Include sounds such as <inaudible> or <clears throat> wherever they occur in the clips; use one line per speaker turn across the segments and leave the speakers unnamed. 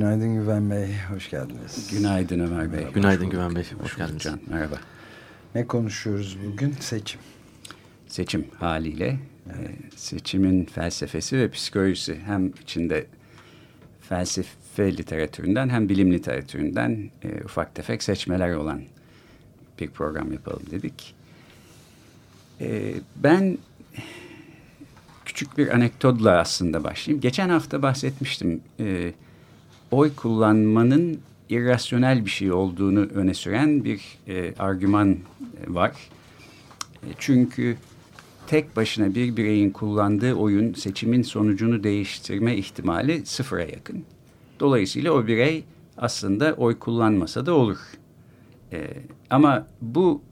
Günaydın Güven Bey, hoş geldiniz.
Günaydın Ömer Bey.
Günaydın Güven Bey, hoş geldiniz.
Can, merhaba.
Ne konuşuyoruz bugün? Seçim.
Seçim haliyle. Evet. seçimin felsefesi ve psikolojisi hem içinde felsefe literatüründen hem bilim literatüründen e, ufak tefek seçmeler olan bir program yapalım dedik. E, ben küçük bir anekdotla aslında başlayayım. Geçen hafta bahsetmiştim. E, oy kullanmanın irrasyonel bir şey olduğunu öne süren bir e, argüman var. E, çünkü tek başına bir bireyin kullandığı oyun seçimin sonucunu değiştirme ihtimali sıfıra yakın. Dolayısıyla o birey aslında oy kullanmasa da olur. E, ama bu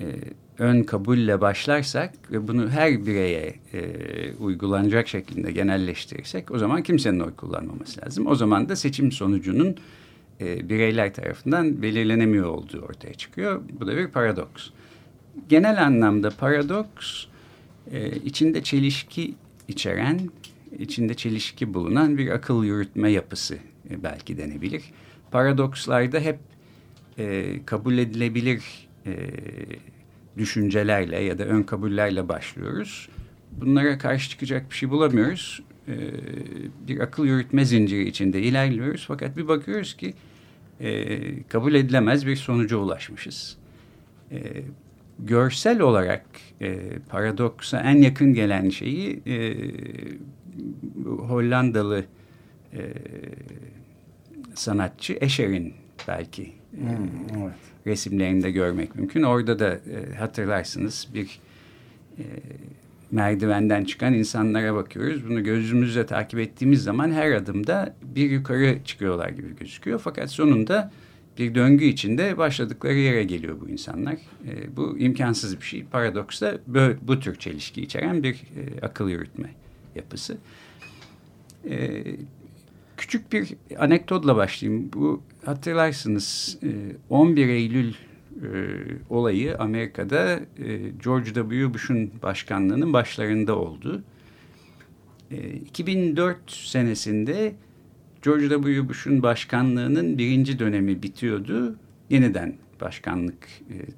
e, ön kabulle başlarsak ve bunu her bireye e, uygulanacak şekilde genelleştirirsek o zaman kimsenin oy kullanmaması lazım. O zaman da seçim sonucunun e, bireyler tarafından belirlenemiyor olduğu ortaya çıkıyor. Bu da bir paradoks. Genel anlamda paradoks e, içinde çelişki içeren, içinde çelişki bulunan bir akıl yürütme yapısı e, belki denebilir. Paradokslarda hep e, kabul edilebilir e, düşüncelerle ya da ön kabullerle başlıyoruz. Bunlara karşı çıkacak bir şey bulamıyoruz. Ee, bir akıl yürütme zinciri içinde ilerliyoruz. Fakat bir bakıyoruz ki e, kabul edilemez bir sonuca ulaşmışız. E, görsel olarak e, paradoksa en yakın gelen şeyi e, Hollandalı e, sanatçı Escher'in belki hmm, evet resimlerinde görmek mümkün. Orada da e, hatırlarsınız bir e, merdivenden çıkan insanlara bakıyoruz. Bunu gözümüzle takip ettiğimiz zaman her adımda bir yukarı çıkıyorlar gibi gözüküyor. Fakat sonunda bir döngü içinde başladıkları yere geliyor bu insanlar. E, bu imkansız bir şey. Paradoks da bu, bu tür çelişki içeren bir e, akıl yürütme yapısı. E, küçük bir anekdotla başlayayım. Bu hatırlarsınız 11 e, Eylül e, olayı Amerika'da e, George W. Bush'un başkanlığının başlarında oldu. 2004 senesinde George W. Bush'un başkanlığının birinci dönemi bitiyordu. Yeniden başkanlık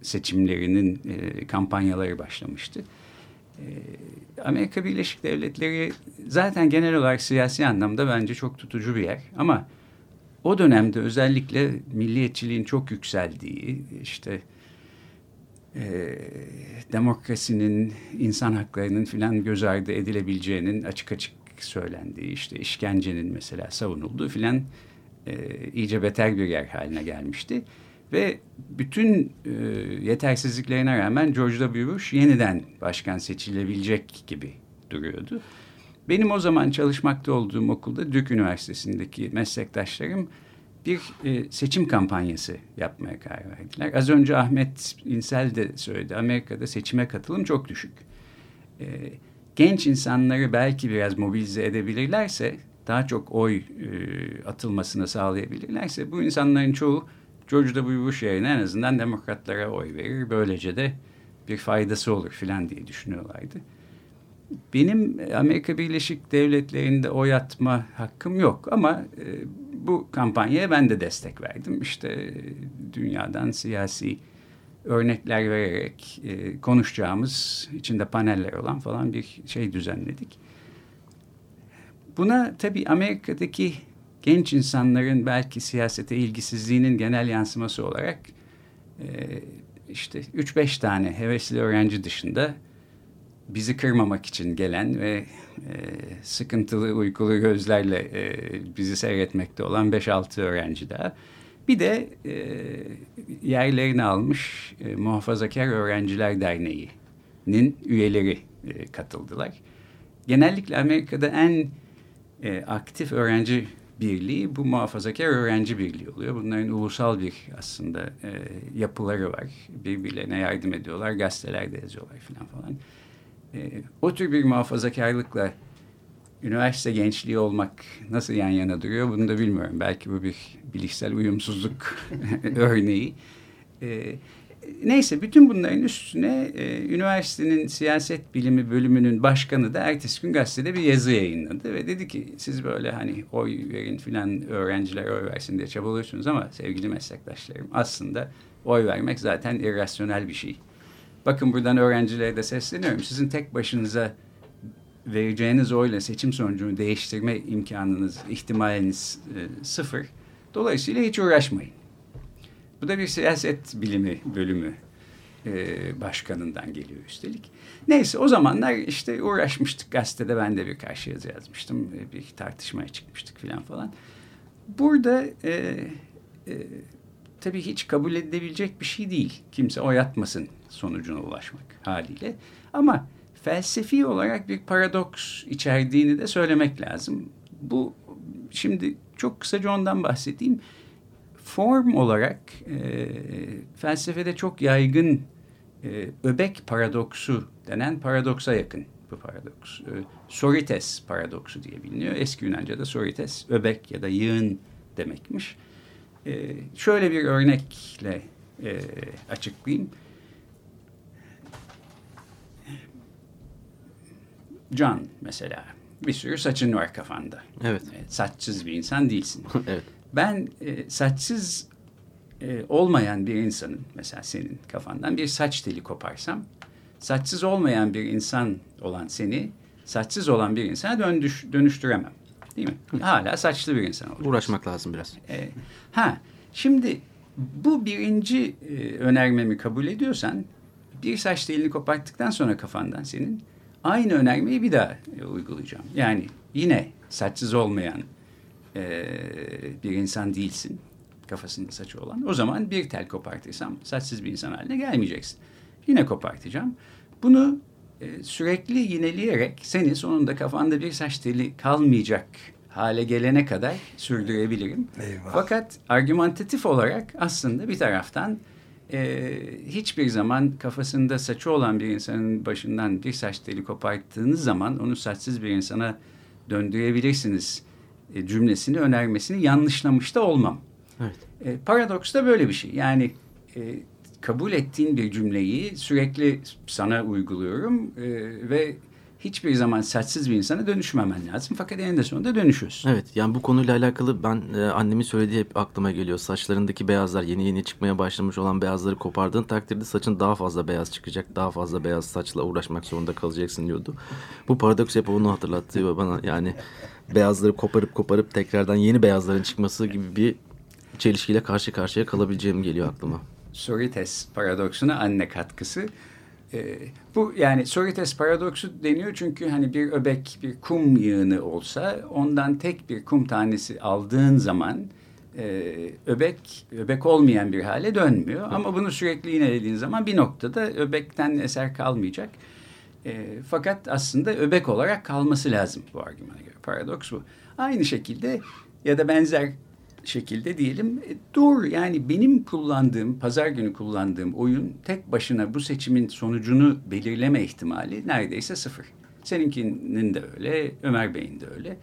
seçimlerinin kampanyaları başlamıştı. Amerika Birleşik Devletleri zaten genel olarak siyasi anlamda bence çok tutucu bir yer. Ama o dönemde özellikle milliyetçiliğin çok yükseldiği, işte e, demokrasinin, insan haklarının filan göz ardı edilebileceğinin açık açık söylendiği, işte işkencenin mesela savunulduğu filan e, iyice beter bir yer haline gelmişti. Ve bütün e, yetersizliklerine rağmen George W. Bush yeniden başkan seçilebilecek gibi duruyordu. Benim o zaman çalışmakta olduğum okulda Duke Üniversitesi'ndeki meslektaşlarım bir e, seçim kampanyası yapmaya karar verdiler. Az önce Ahmet İnsel de söyledi. Amerika'da seçime katılım çok düşük. E, genç insanları belki biraz mobilize edebilirlerse, daha çok oy e, atılmasını sağlayabilirlerse bu insanların çoğu George W. Bush yerine en azından demokratlara oy verir. Böylece de bir faydası olur filan diye düşünüyorlardı. Benim Amerika Birleşik Devletleri'nde oy atma hakkım yok ama e, bu kampanyaya ben de destek verdim. İşte e, dünyadan siyasi örnekler vererek e, konuşacağımız içinde paneller olan falan bir şey düzenledik. Buna tabii Amerika'daki genç insanların belki siyasete ilgisizliğinin genel yansıması olarak e, işte 3-5 tane hevesli öğrenci dışında bizi kırmamak için gelen ve e, sıkıntılı uykulu gözlerle e, bizi seyretmekte olan 5-6 öğrenci daha. Bir de e, yerlerini almış e, Muhafazakar Öğrenciler Derneği'nin üyeleri e, katıldılar. Genellikle Amerika'da en e, aktif öğrenci birliği bu muhafazakar öğrenci birliği oluyor. Bunların ulusal bir aslında e, yapıları var. Birbirlerine yardım ediyorlar, gazetelerde yazıyorlar falan falan. E, o tür bir muhafazakarlıkla üniversite gençliği olmak nasıl yan yana duruyor bunu da bilmiyorum. Belki bu bir bilişsel uyumsuzluk <laughs> örneği. E, neyse bütün bunların üstüne e, üniversitenin siyaset bilimi bölümünün başkanı da ertesi gün gazetede bir yazı yayınladı ve dedi ki siz böyle hani oy verin filan öğrenciler oy versin diye çabalıyorsunuz ama sevgili meslektaşlarım aslında oy vermek zaten irrasyonel bir şey. Bakın buradan öğrencilere de sesleniyorum. Sizin tek başınıza vereceğiniz oyla seçim sonucunu değiştirme imkanınız, ihtimaliniz e, sıfır. Dolayısıyla hiç uğraşmayın. Bu da bir siyaset bilimi bölümü e, başkanından geliyor üstelik. Neyse o zamanlar işte uğraşmıştık gazetede ben de birkaç yazı yazmıştım. E, bir tartışmaya çıkmıştık falan falan. Burada e, e, tabii hiç kabul edilebilecek bir şey değil. Kimse oy atmasın sonucuna ulaşmak haliyle. Ama felsefi olarak bir paradoks içerdiğini de söylemek lazım. Bu şimdi çok kısaca ondan bahsedeyim form olarak e, felsefede çok yaygın e, öbek paradoksu denen paradoksa yakın bu paradoks. E, sorites paradoksu diye biliniyor. Eski Yunanca'da sorites öbek ya da yığın demekmiş. Şöyle bir örnekle e, açıklayayım. Can mesela bir sürü saçın var kafanda.
Evet.
E, saçsız bir insan değilsin. <laughs>
evet.
Ben e, saçsız e, olmayan bir insanın mesela senin kafandan bir saç teli koparsam saçsız olmayan bir insan olan seni saçsız olan bir insana döndüş, dönüştüremem. Değil mi? Hala saçlı bir insan olacaksın.
Uğraşmak lazım biraz.
E, ha, şimdi bu birinci e, önermemi kabul ediyorsan bir saç telini koparttıktan sonra kafandan senin aynı önermeyi bir daha e, uygulayacağım. Yani yine saçsız olmayan e, bir insan değilsin. Kafasının saçı olan. O zaman bir tel kopartırsam saçsız bir insan haline gelmeyeceksin. Yine kopartacağım. Bunu e, sürekli yineleyerek seni sonunda kafanda bir saç teli kalmayacak hale gelene kadar sürdürebilirim. Eyvah. Fakat argümantatif olarak aslında bir taraftan e, hiçbir zaman kafasında saçı olan bir insanın başından bir saç teli koparttığınız zaman onu saçsız bir insana döndürebilirsiniz e, cümlesini önermesini yanlışlamış da olmam.
Evet.
E, paradoks da böyle bir şey. Yani e, kabul ettiğin bir cümleyi sürekli sana uyguluyorum e, ve hiçbir zaman saçsız bir insana dönüşmemen lazım. Fakat eninde sonunda dönüşüyorsun.
Evet yani bu konuyla alakalı ben e, annemin söylediği hep aklıma geliyor. Saçlarındaki beyazlar yeni yeni çıkmaya başlamış olan beyazları kopardığın takdirde saçın daha fazla beyaz çıkacak. Daha fazla beyaz saçla uğraşmak zorunda kalacaksın diyordu. Bu paradoks hep onu hatırlattı bana yani beyazları koparıp koparıp tekrardan yeni beyazların çıkması gibi bir çelişkiyle karşı karşıya kalabileceğim geliyor aklıma.
Sorites paradoksuna anne katkısı. Ee, bu yani Sorites paradoksu deniyor çünkü hani bir öbek bir kum yığını olsa ondan tek bir kum tanesi aldığın zaman e, öbek öbek olmayan bir hale dönmüyor. Ama bunu sürekli yinelediğin zaman bir noktada öbekten eser kalmayacak. E, fakat aslında öbek olarak kalması lazım bu argümana göre. Paradoks bu. Aynı şekilde ya da benzer şekilde diyelim e, doğru yani benim kullandığım pazar günü kullandığım oyun tek başına bu seçimin sonucunu belirleme ihtimali neredeyse sıfır. Seninkinin de öyle Ömer Bey'in de öyle.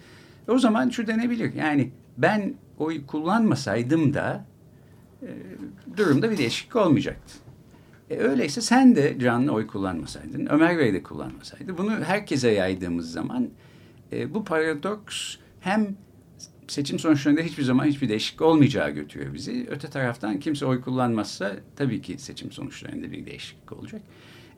O zaman şu denebilir yani ben oy kullanmasaydım da e, durumda bir değişiklik olmayacaktı. E, öyleyse sen de canlı oy kullanmasaydın, Ömer Bey de kullanmasaydı. Bunu herkese yaydığımız zaman e, bu paradoks hem seçim sonuçlarında hiçbir zaman hiçbir değişiklik olmayacağı götürüyor bizi. Öte taraftan kimse oy kullanmazsa tabii ki seçim sonuçlarında bir değişiklik olacak.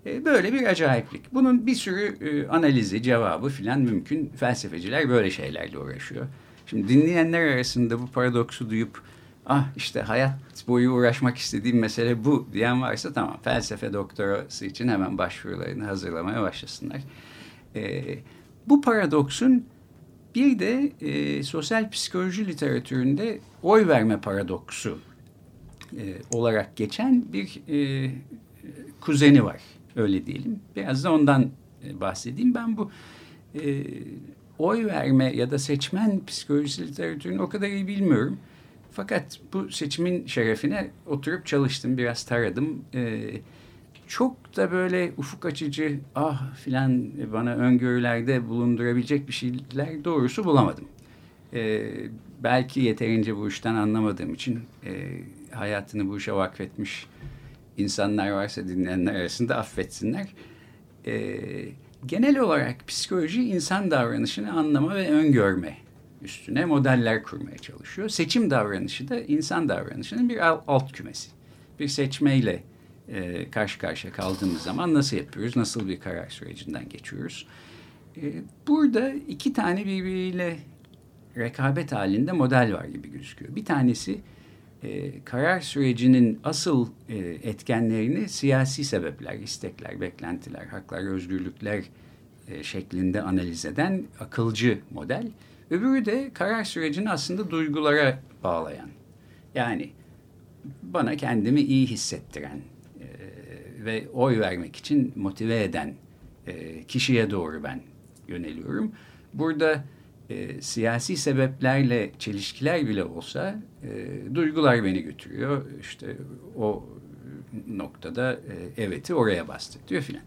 E, böyle bir acayiplik. Bunun bir sürü e, analizi, cevabı filan mümkün. Felsefeciler böyle şeylerle uğraşıyor. Şimdi dinleyenler arasında bu paradoksu duyup ah işte hayat boyu uğraşmak istediğim mesele bu diyen varsa tamam felsefe doktorası için hemen başvurularını hazırlamaya başlasınlar. E, bu paradoksun bir de e, sosyal psikoloji literatüründe oy verme paradoksu e, olarak geçen bir e, kuzeni var. Öyle diyelim. Biraz da ondan e, bahsedeyim. Ben bu e, oy verme ya da seçmen psikolojisi literatürünü o kadar iyi bilmiyorum. Fakat bu seçimin şerefine oturup çalıştım, biraz taradım. E, çok da böyle ufuk açıcı ah filan bana öngörülerde bulundurabilecek bir şeyler doğrusu bulamadım. E, belki yeterince bu işten anlamadığım için e, hayatını bu işe vakfetmiş insanlar varsa dinleyenler arasında affetsinler. E, genel olarak psikoloji insan davranışını anlama ve öngörme üstüne modeller kurmaya çalışıyor. Seçim davranışı da insan davranışının bir alt kümesi. Bir seçmeyle e, karşı karşıya kaldığımız zaman nasıl yapıyoruz, nasıl bir karar sürecinden geçiyoruz. E, burada iki tane birbiriyle rekabet halinde model var gibi gözüküyor. Bir tanesi e, karar sürecinin asıl e, etkenlerini siyasi sebepler, istekler, beklentiler, haklar, özgürlükler e, şeklinde analiz eden akılcı model. Öbürü de karar sürecini aslında duygulara bağlayan. Yani bana kendimi iyi hissettiren ve oy vermek için motive eden e, kişiye doğru ben yöneliyorum. Burada e, siyasi sebeplerle çelişkiler bile olsa e, duygular beni götürüyor. İşte o noktada e, evet'i oraya bastırıyor filan.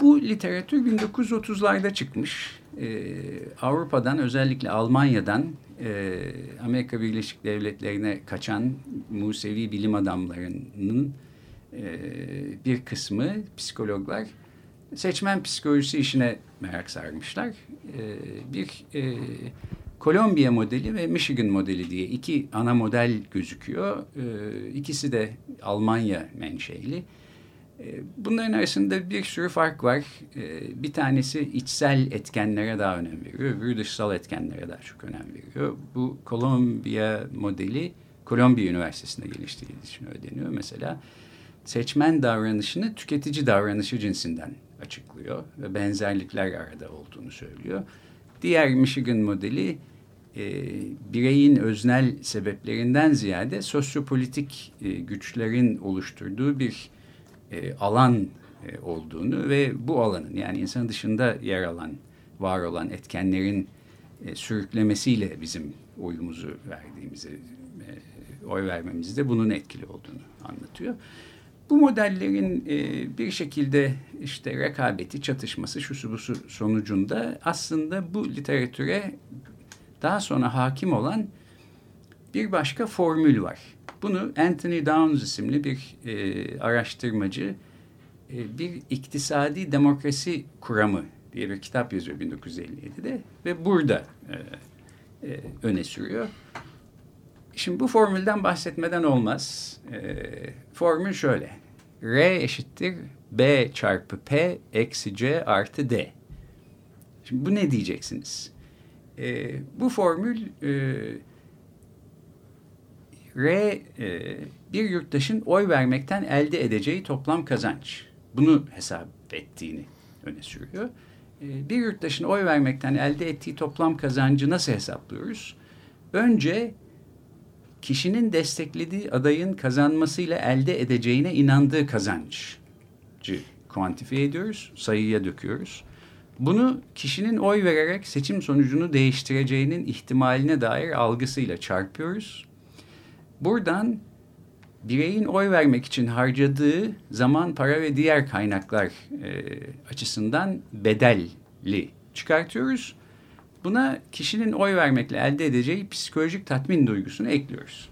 Bu literatür 1930'larda çıkmış. Ee, Avrupa'dan özellikle Almanya'dan e, Amerika Birleşik Devletleri'ne kaçan Musevi bilim adamlarının e, bir kısmı psikologlar seçmen psikolojisi işine merak sarmışlar. E, bir e, Kolombiya modeli ve Michigan modeli diye iki ana model gözüküyor. E, ikisi de Almanya menşeli. Ee, bunların arasında bir sürü fark var. Ee, bir tanesi içsel etkenlere daha önem veriyor, öbürü dışsal etkenlere daha çok önem veriyor. Bu Kolombiya modeli Kolombiya Üniversitesi'nde geliştirildiği için öyle deniyor. Mesela seçmen davranışını tüketici davranışı cinsinden açıklıyor ve benzerlikler arada olduğunu söylüyor. Diğer Michigan modeli e, bireyin öznel sebeplerinden ziyade sosyopolitik e, güçlerin oluşturduğu bir e, alan e, olduğunu ve bu alanın yani insan dışında yer alan, var olan etkenlerin e, sürüklemesiyle bizim oyumuzu verdiğimizi, e, oy vermemizde bunun etkili olduğunu anlatıyor. Bu modellerin e, bir şekilde işte rekabeti, çatışması, şusu busu sonucunda aslında bu literatüre daha sonra hakim olan bir başka formül var. Bunu Anthony Downs isimli bir e, araştırmacı e, bir iktisadi demokrasi kuramı diye bir kitap yazıyor 1957'de ve burada e, e, öne sürüyor. Şimdi bu formülden bahsetmeden olmaz. E, formül şöyle. R eşittir B çarpı P eksi C artı D. Şimdi bu ne diyeceksiniz? E, bu formül e, R e, bir yurttaşın oy vermekten elde edeceği toplam kazanç. Bunu hesap ettiğini öne sürüyor. E, bir yurttaşın oy vermekten elde ettiği toplam kazancı nasıl hesaplıyoruz? Önce kişinin desteklediği adayın kazanmasıyla elde edeceğine inandığı kazancı kuantifiye ediyoruz, sayıya döküyoruz. Bunu kişinin oy vererek seçim sonucunu değiştireceğinin ihtimaline dair algısıyla çarpıyoruz Buradan bireyin oy vermek için harcadığı zaman, para ve diğer kaynaklar e, açısından bedelli çıkartıyoruz. Buna kişinin oy vermekle elde edeceği psikolojik tatmin duygusunu ekliyoruz.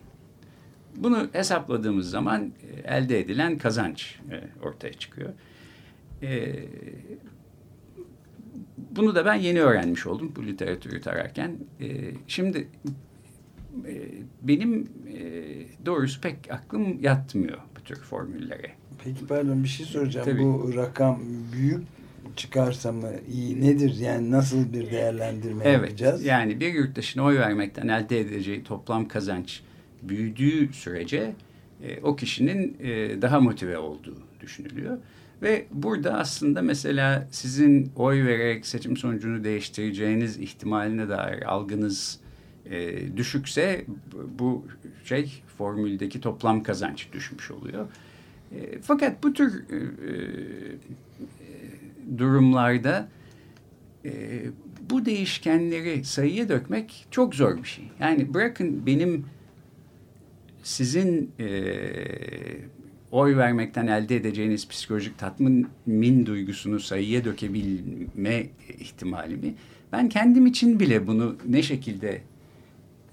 Bunu hesapladığımız zaman e, elde edilen kazanç e, ortaya çıkıyor. E, bunu da ben yeni öğrenmiş oldum bu literatürü tararken. Şimdi benim doğrusu pek aklım yatmıyor bu tür formüllere.
Peki pardon bir şey soracağım.
Tabii.
Bu rakam büyük çıkarsa mı iyi nedir? Yani nasıl bir değerlendirme
evet,
yapacağız?
Yani bir yurttaşın oy vermekten elde edeceği toplam kazanç büyüdüğü sürece e, o kişinin e, daha motive olduğu düşünülüyor. Ve burada aslında mesela sizin oy vererek seçim sonucunu değiştireceğiniz ihtimaline dair algınız e, düşükse bu şey formüldeki toplam kazanç düşmüş oluyor. E, fakat bu tür e, e, durumlarda e, bu değişkenleri sayıya dökmek çok zor bir şey. Yani bırakın benim sizin e, oy vermekten elde edeceğiniz psikolojik tatmin duygusunu sayıya dökebilme ihtimalimi ben kendim için bile bunu ne şekilde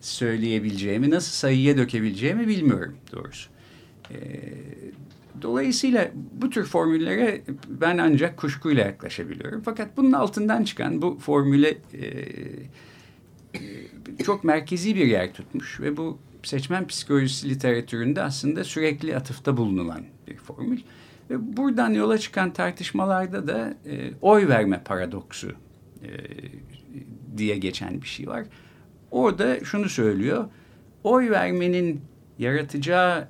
söyleyebileceğimi, nasıl sayıya dökebileceğimi bilmiyorum doğrusu. E, dolayısıyla bu tür formüllere ben ancak kuşkuyla yaklaşabiliyorum. Fakat bunun altından çıkan bu formüle e, e çok merkezi bir yer tutmuş ve bu seçmen psikolojisi literatüründe aslında sürekli atıfta bulunulan bir formül. Ve buradan yola çıkan tartışmalarda da e, oy verme paradoksu e, diye geçen bir şey var. Orada şunu söylüyor. Oy vermenin yaratacağı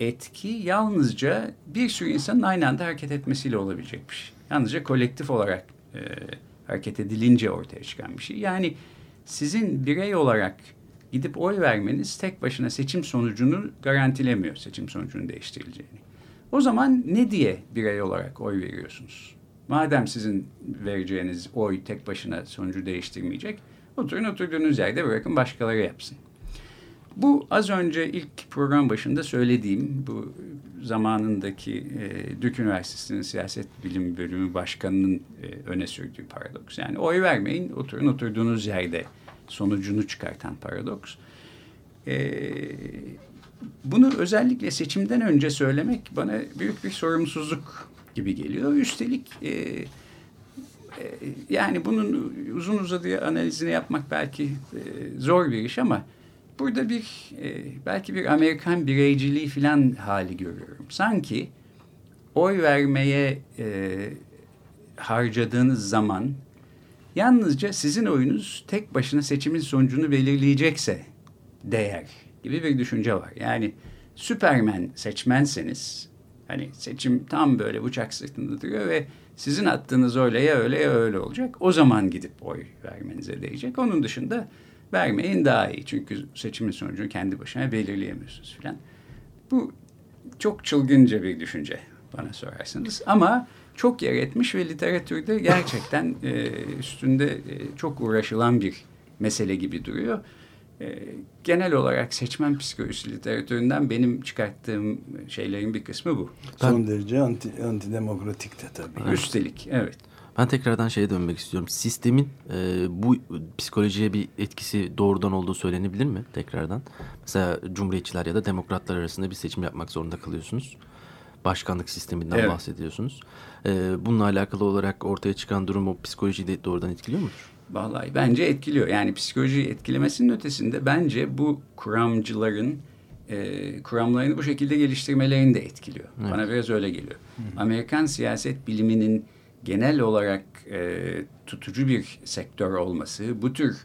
etki yalnızca bir sürü insanın aynı anda hareket etmesiyle olabilecek bir şey. Yalnızca kolektif olarak e, hareket edilince ortaya çıkan bir şey. Yani sizin birey olarak gidip oy vermeniz tek başına seçim sonucunu garantilemiyor, seçim sonucunun değiştirileceğini. O zaman ne diye birey olarak oy veriyorsunuz? Madem sizin vereceğiniz oy tek başına sonucu değiştirmeyecek, oturun oturduğunuz yerde bırakın başkaları yapsın. Bu az önce ilk program başında söylediğim bu zamanındaki e, Dük Üniversitesi'nin siyaset bilim bölümü başkanının e, öne sürdüğü paradoks. Yani oy vermeyin, oturun oturduğunuz yerde sonucunu çıkartan paradoks. E, bunu özellikle seçimden önce söylemek bana büyük bir sorumsuzluk gibi geliyor. Üstelik e, e, yani bunun uzun uzadıya analizini yapmak belki e, zor bir iş ama burada bir e, belki bir Amerikan bireyciliği falan hali görüyorum. Sanki oy vermeye e, harcadığınız zaman Yalnızca sizin oyunuz tek başına seçimin sonucunu belirleyecekse değer gibi bir düşünce var. Yani Süpermen seçmenseniz hani seçim tam böyle bıçak sırtında duruyor ve sizin attığınız öyle ya öyle ya öyle olacak. O zaman gidip oy vermenize değecek. Onun dışında vermeyin daha iyi. Çünkü seçimin sonucunu kendi başına belirleyemiyorsunuz filan. Bu çok çılgınca bir düşünce bana sorarsanız. Ama çok yer etmiş ve literatürde gerçekten <laughs> e, üstünde e, çok uğraşılan bir mesele gibi duruyor. E, genel olarak seçmen psikolojisi literatüründen benim çıkarttığım şeylerin bir kısmı bu.
Son derece anti, antidemokratik de tabii.
Üstelik evet.
Ben tekrardan şeye dönmek istiyorum. Sistemin e, bu psikolojiye bir etkisi doğrudan olduğu söylenebilir mi tekrardan? Mesela cumhuriyetçiler ya da demokratlar arasında bir seçim yapmak zorunda kalıyorsunuz başkanlık sisteminden evet. bahsediyorsunuz. Ee, bununla alakalı olarak ortaya çıkan durum o psikolojiyi de doğrudan etkiliyor mudur?
Vallahi bence etkiliyor. Yani psikolojiyi etkilemesinin ötesinde bence bu kuramcıların e, kuramlarını bu şekilde geliştirmelerini de etkiliyor. Evet. Bana biraz öyle geliyor. Hı. Amerikan siyaset biliminin genel olarak e, tutucu bir sektör olması, bu tür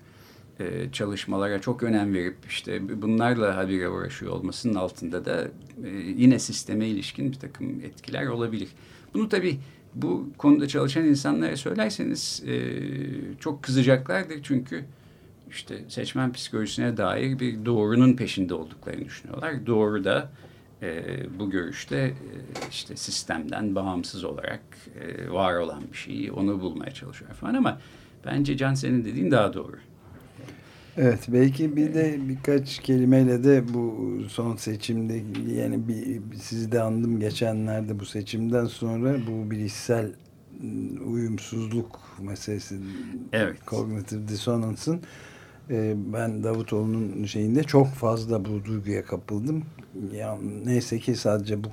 e, çalışmalara çok önem verip işte bunlarla habire uğraşıyor olmasının altında da e, yine sisteme ilişkin bir takım etkiler olabilir. Bunu tabii bu konuda çalışan insanlara söylerseniz e, çok kızacaklardır çünkü işte seçmen psikolojisine dair bir doğrunun peşinde olduklarını düşünüyorlar. Doğru da e, bu görüşte e, işte sistemden bağımsız olarak e, var olan bir şeyi onu bulmaya çalışıyor falan ama bence Can senin dediğin daha doğru.
Evet belki bir de birkaç kelimeyle de bu son seçimde yani bir, sizi de andım geçenlerde bu seçimden sonra bu bilişsel ıı, uyumsuzluk meselesi evet. cognitive dissonance'ın ben Davutoğlu'nun şeyinde çok fazla bu duyguya kapıldım. Ya, neyse ki sadece bu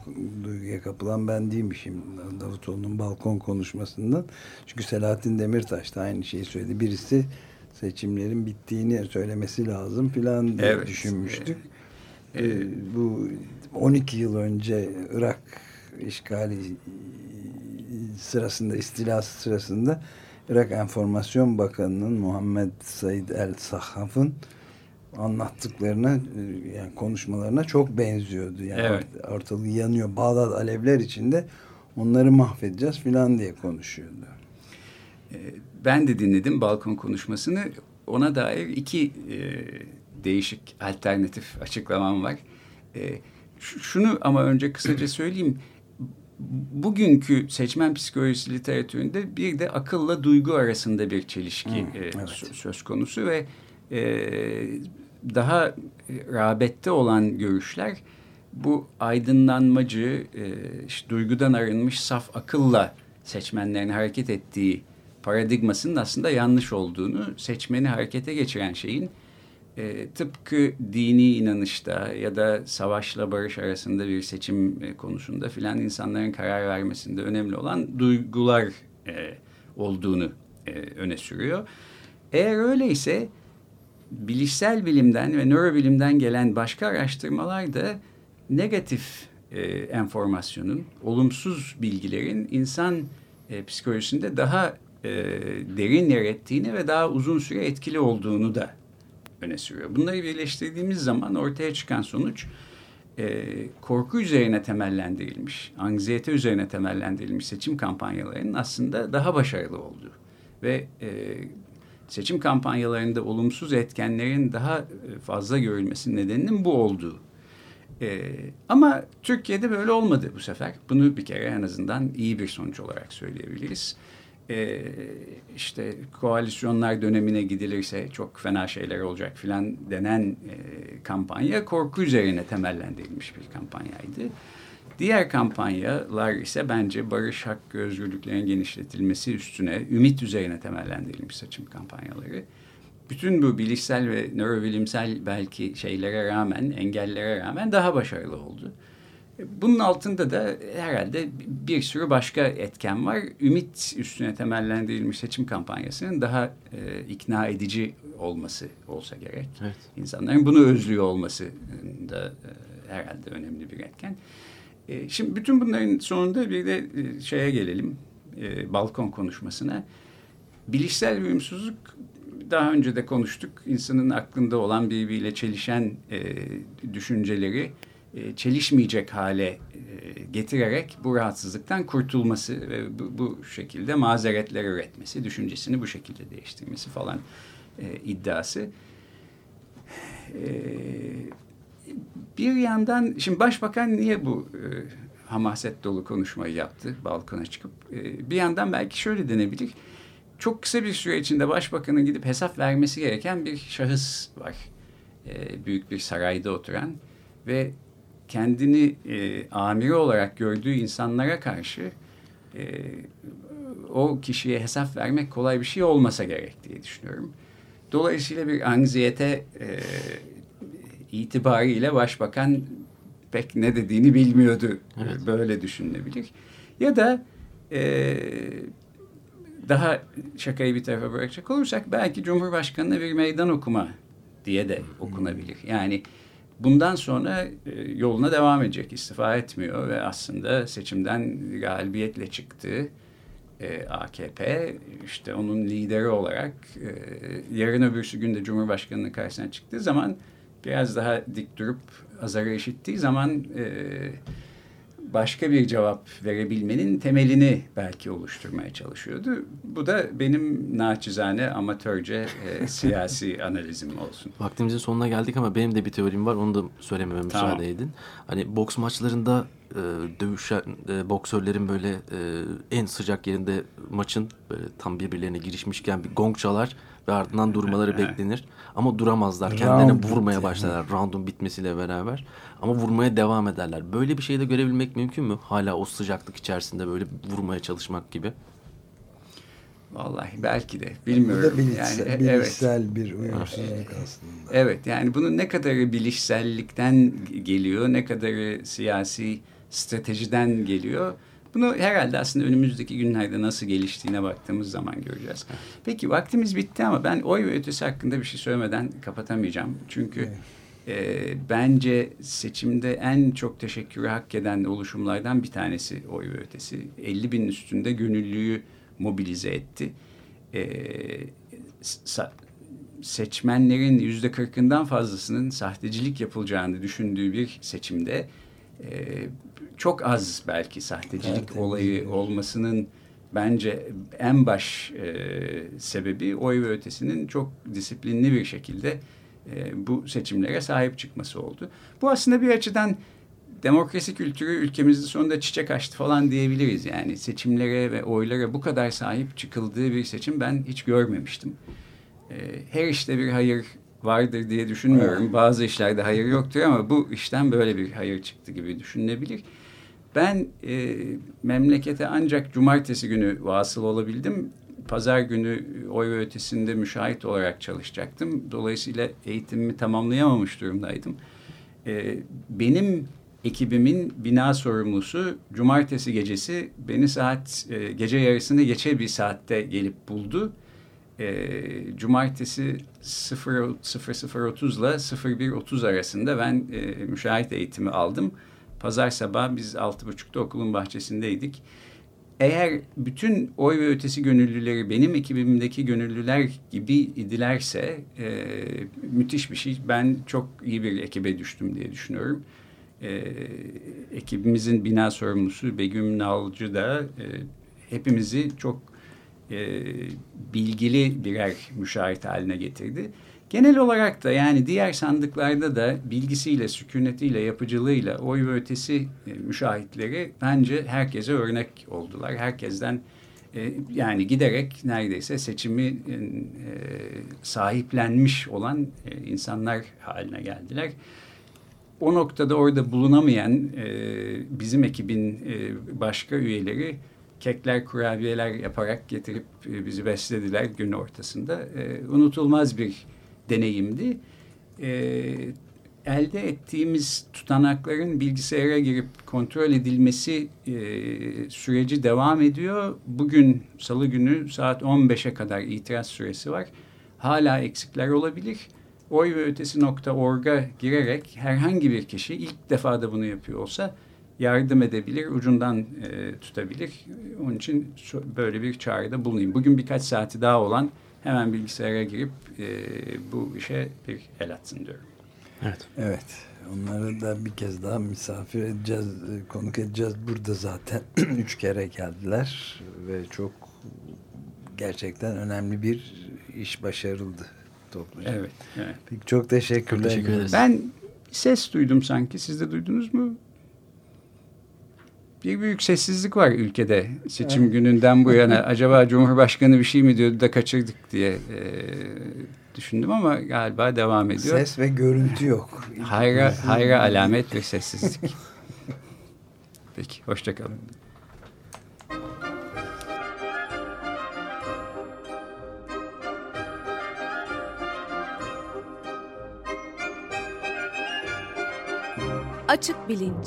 duyguya kapılan ben değilmişim Davutoğlu'nun balkon konuşmasından. Çünkü Selahattin Demirtaş da aynı şeyi söyledi. Birisi seçimlerin bittiğini söylemesi lazım filan diye evet. düşünmüştük. Ee, ee, bu 12 yıl önce Irak işgali sırasında, istilası sırasında Irak Enformasyon Bakanı'nın Muhammed Said El Sahaf'ın anlattıklarına yani konuşmalarına çok benziyordu. Yani evet. ortalığı yanıyor. Bağdat alevler içinde onları mahvedeceğiz filan diye konuşuyordu.
Ee, ben de dinledim balkon konuşmasını. Ona dair iki e, değişik alternatif açıklamam var. E, şunu ama önce kısaca söyleyeyim. Bugünkü seçmen psikolojisi literatüründe bir de akılla duygu arasında bir çelişki hmm, e, evet. söz konusu ve e, daha rağbette olan görüşler bu aydınlanmacı, e, işte, duygudan arınmış saf akılla seçmenlerin hareket ettiği paradigmasının aslında yanlış olduğunu, seçmeni harekete geçiren şeyin e, tıpkı dini inanışta ya da savaşla barış arasında bir seçim e, konusunda filan insanların karar vermesinde önemli olan duygular e, olduğunu e, öne sürüyor. Eğer öyleyse bilişsel bilimden ve nörobilimden gelen başka araştırmalar da negatif e, enformasyonun, olumsuz bilgilerin insan e, psikolojisinde daha e, derin yer ettiğini ve daha uzun süre etkili olduğunu da öne sürüyor. Bunları birleştirdiğimiz zaman ortaya çıkan sonuç e, korku üzerine temellendirilmiş, anksiyete üzerine temellendirilmiş seçim kampanyalarının aslında daha başarılı olduğu ve e, seçim kampanyalarında olumsuz etkenlerin daha e, fazla görülmesi nedeninin bu olduğu. E, ama Türkiye'de böyle olmadı bu sefer. Bunu bir kere en azından iyi bir sonuç olarak söyleyebiliriz e, işte koalisyonlar dönemine gidilirse çok fena şeyler olacak filan denen e, kampanya korku üzerine temellendirilmiş bir kampanyaydı. Diğer kampanyalar ise bence barış, hak özgürlüklerin genişletilmesi üstüne ümit üzerine temellendirilmiş seçim kampanyaları. Bütün bu bilişsel ve nörobilimsel belki şeylere rağmen, engellere rağmen daha başarılı oldu. Bunun altında da herhalde bir sürü başka etken var. Ümit üstüne temellendirilmiş seçim kampanyasının daha e, ikna edici olması olsa gerek. Evet. İnsanların bunu özlüyor olması da e, herhalde önemli bir etken. E, şimdi bütün bunların sonunda bir de e, şeye gelelim, e, balkon konuşmasına. Bilişsel uyumsuzluk daha önce de konuştuk. İnsanın aklında olan birbiriyle çelişen e, düşünceleri çelişmeyecek hale e, getirerek bu rahatsızlıktan kurtulması ve bu, bu şekilde mazeretler üretmesi, düşüncesini bu şekilde değiştirmesi falan e, iddiası. bir yandan şimdi başbakan niye bu hamaset dolu konuşmayı yaptı balkona çıkıp? bir yandan belki şöyle denebilir. Çok kısa bir süre içinde başbakanın gidip hesap vermesi gereken bir şahıs var. büyük bir sarayda oturan ve kendini e, amiri olarak gördüğü insanlara karşı e, o kişiye hesap vermek kolay bir şey olmasa gerek diye düşünüyorum. Dolayısıyla bir anksiyete e, itibariyle başbakan pek ne dediğini bilmiyordu. Evet. Böyle düşünülebilir. Ya da e, daha şakayı bir tarafa bırakacak olursak belki Cumhurbaşkanı'na bir meydan okuma diye de okunabilir. Yani bundan sonra e, yoluna devam edecek, istifa etmiyor ve aslında seçimden galibiyetle çıktı. E, AKP işte onun lideri olarak e, yarın öbürsü günde Cumhurbaşkanı'nın karşısına çıktığı zaman biraz daha dik durup azarı işittiği zaman e, başka bir cevap verebilmenin temelini belki oluşturmaya çalışıyordu. Bu da benim naçizane amatörce e, <laughs> siyasi analizim olsun.
Vaktimizin sonuna geldik ama benim de bir teorim var. Onu da söylememe tamam. müsaade edin. Hani boks maçlarında e, dövüşen e, boksörlerin böyle e, en sıcak yerinde maçın böyle tam birbirlerine girişmişken bir gong çalar ve ardından durmaları beklenir. Ama duramazlar. Kendilerine vurmaya başlarlar. Round'un bitmesiyle beraber. Ama vurmaya devam ederler. Böyle bir şey de görebilmek mümkün mü? Hala o sıcaklık içerisinde böyle vurmaya çalışmak gibi.
Vallahi belki de bilmiyorum.
Bu da bilişsel, yani, bilişsel evet. bir uyumsuzluk aslında.
Evet yani bunun ne kadarı bilişsellikten geliyor, ne kadarı siyasi stratejiden geliyor bunu herhalde aslında önümüzdeki günlerde nasıl geliştiğine baktığımız zaman göreceğiz. Peki vaktimiz bitti ama ben oy ve ötesi hakkında bir şey söylemeden kapatamayacağım. Çünkü e, bence seçimde en çok teşekkürü hak eden oluşumlardan bir tanesi oy ve ötesi. 50 bin üstünde gönüllüyü mobilize etti. E, seçmenlerin yüzde kırkından fazlasının sahtecilik yapılacağını düşündüğü bir seçimde e, çok az belki sahtecilik evet, olayı olmasının bence en baş e, sebebi oy ve ötesinin çok disiplinli bir şekilde e, bu seçimlere sahip çıkması oldu. Bu aslında bir açıdan demokrasi kültürü ülkemizde sonunda çiçek açtı falan diyebiliriz. Yani seçimlere ve oylara bu kadar sahip çıkıldığı bir seçim ben hiç görmemiştim. E, her işte bir hayır vardır diye düşünmüyorum. Bazı işlerde hayır yoktur ama bu işten böyle bir hayır çıktı gibi düşünülebilir. Ben e, memlekete ancak cumartesi günü vasıl olabildim. Pazar günü oy ve ötesinde müşahit olarak çalışacaktım. Dolayısıyla eğitimimi tamamlayamamış durumdaydım. E, benim ekibimin bina sorumlusu cumartesi gecesi beni saat e, gece yarısını geçe bir saatte gelip buldu. E, cumartesi 00.30 ile 01.30 arasında ben e, müşahit eğitimi aldım. Pazar sabah biz 6.30'da okulun bahçesindeydik. Eğer bütün oy ve ötesi gönüllüleri benim ekibimdeki gönüllüler gibi idilerse e, müthiş bir şey. Ben çok iyi bir ekibe düştüm diye düşünüyorum. E, ekibimizin bina sorumlusu Begüm Nalcı da e, hepimizi çok e, bilgili birer müşahit haline getirdi. Genel olarak da yani diğer sandıklarda da bilgisiyle, sükunetiyle, yapıcılığıyla oy ve ötesi e, müşahitleri bence herkese örnek oldular. Herkesten e, yani giderek neredeyse seçimi e, sahiplenmiş olan e, insanlar haline geldiler. O noktada orada bulunamayan e, bizim ekibin e, başka üyeleri kekler, kurabiyeler yaparak getirip e, bizi beslediler gün ortasında. E, unutulmaz bir deneyimdi. E, elde ettiğimiz tutanakların bilgisayara girip kontrol edilmesi e, süreci devam ediyor. Bugün salı günü saat 15'e kadar itiraz süresi var. Hala eksikler olabilir. Oy ve ötesi nokta orga girerek herhangi bir kişi ilk defa da bunu yapıyor olsa yardım edebilir, ucundan e, tutabilir. Onun için böyle bir çağrıda bulunayım. Bugün birkaç saati daha olan hemen bilgisayara girip e, bu işe bir el atsın diyorum.
Evet. Evet. Onları da bir kez daha misafir edeceğiz, e, konuk edeceğiz. Burada zaten <clears throat> üç kere geldiler ve çok gerçekten önemli bir iş başarıldı topluca.
Evet. evet.
Peki, çok teşekkürler. Çok
teşekkür ederiz.
Ben ses duydum sanki. Siz de duydunuz mu? Bir büyük sessizlik var ülkede seçim evet. gününden bu yana. <laughs> Acaba Cumhurbaşkanı bir şey mi diyordu da kaçırdık diye e, düşündüm ama galiba devam ediyor.
Ses ve görüntü yok.
Hayra, hayra alamet bir sessizlik. <laughs> Peki, hoşçakalın.
Açık Bilinç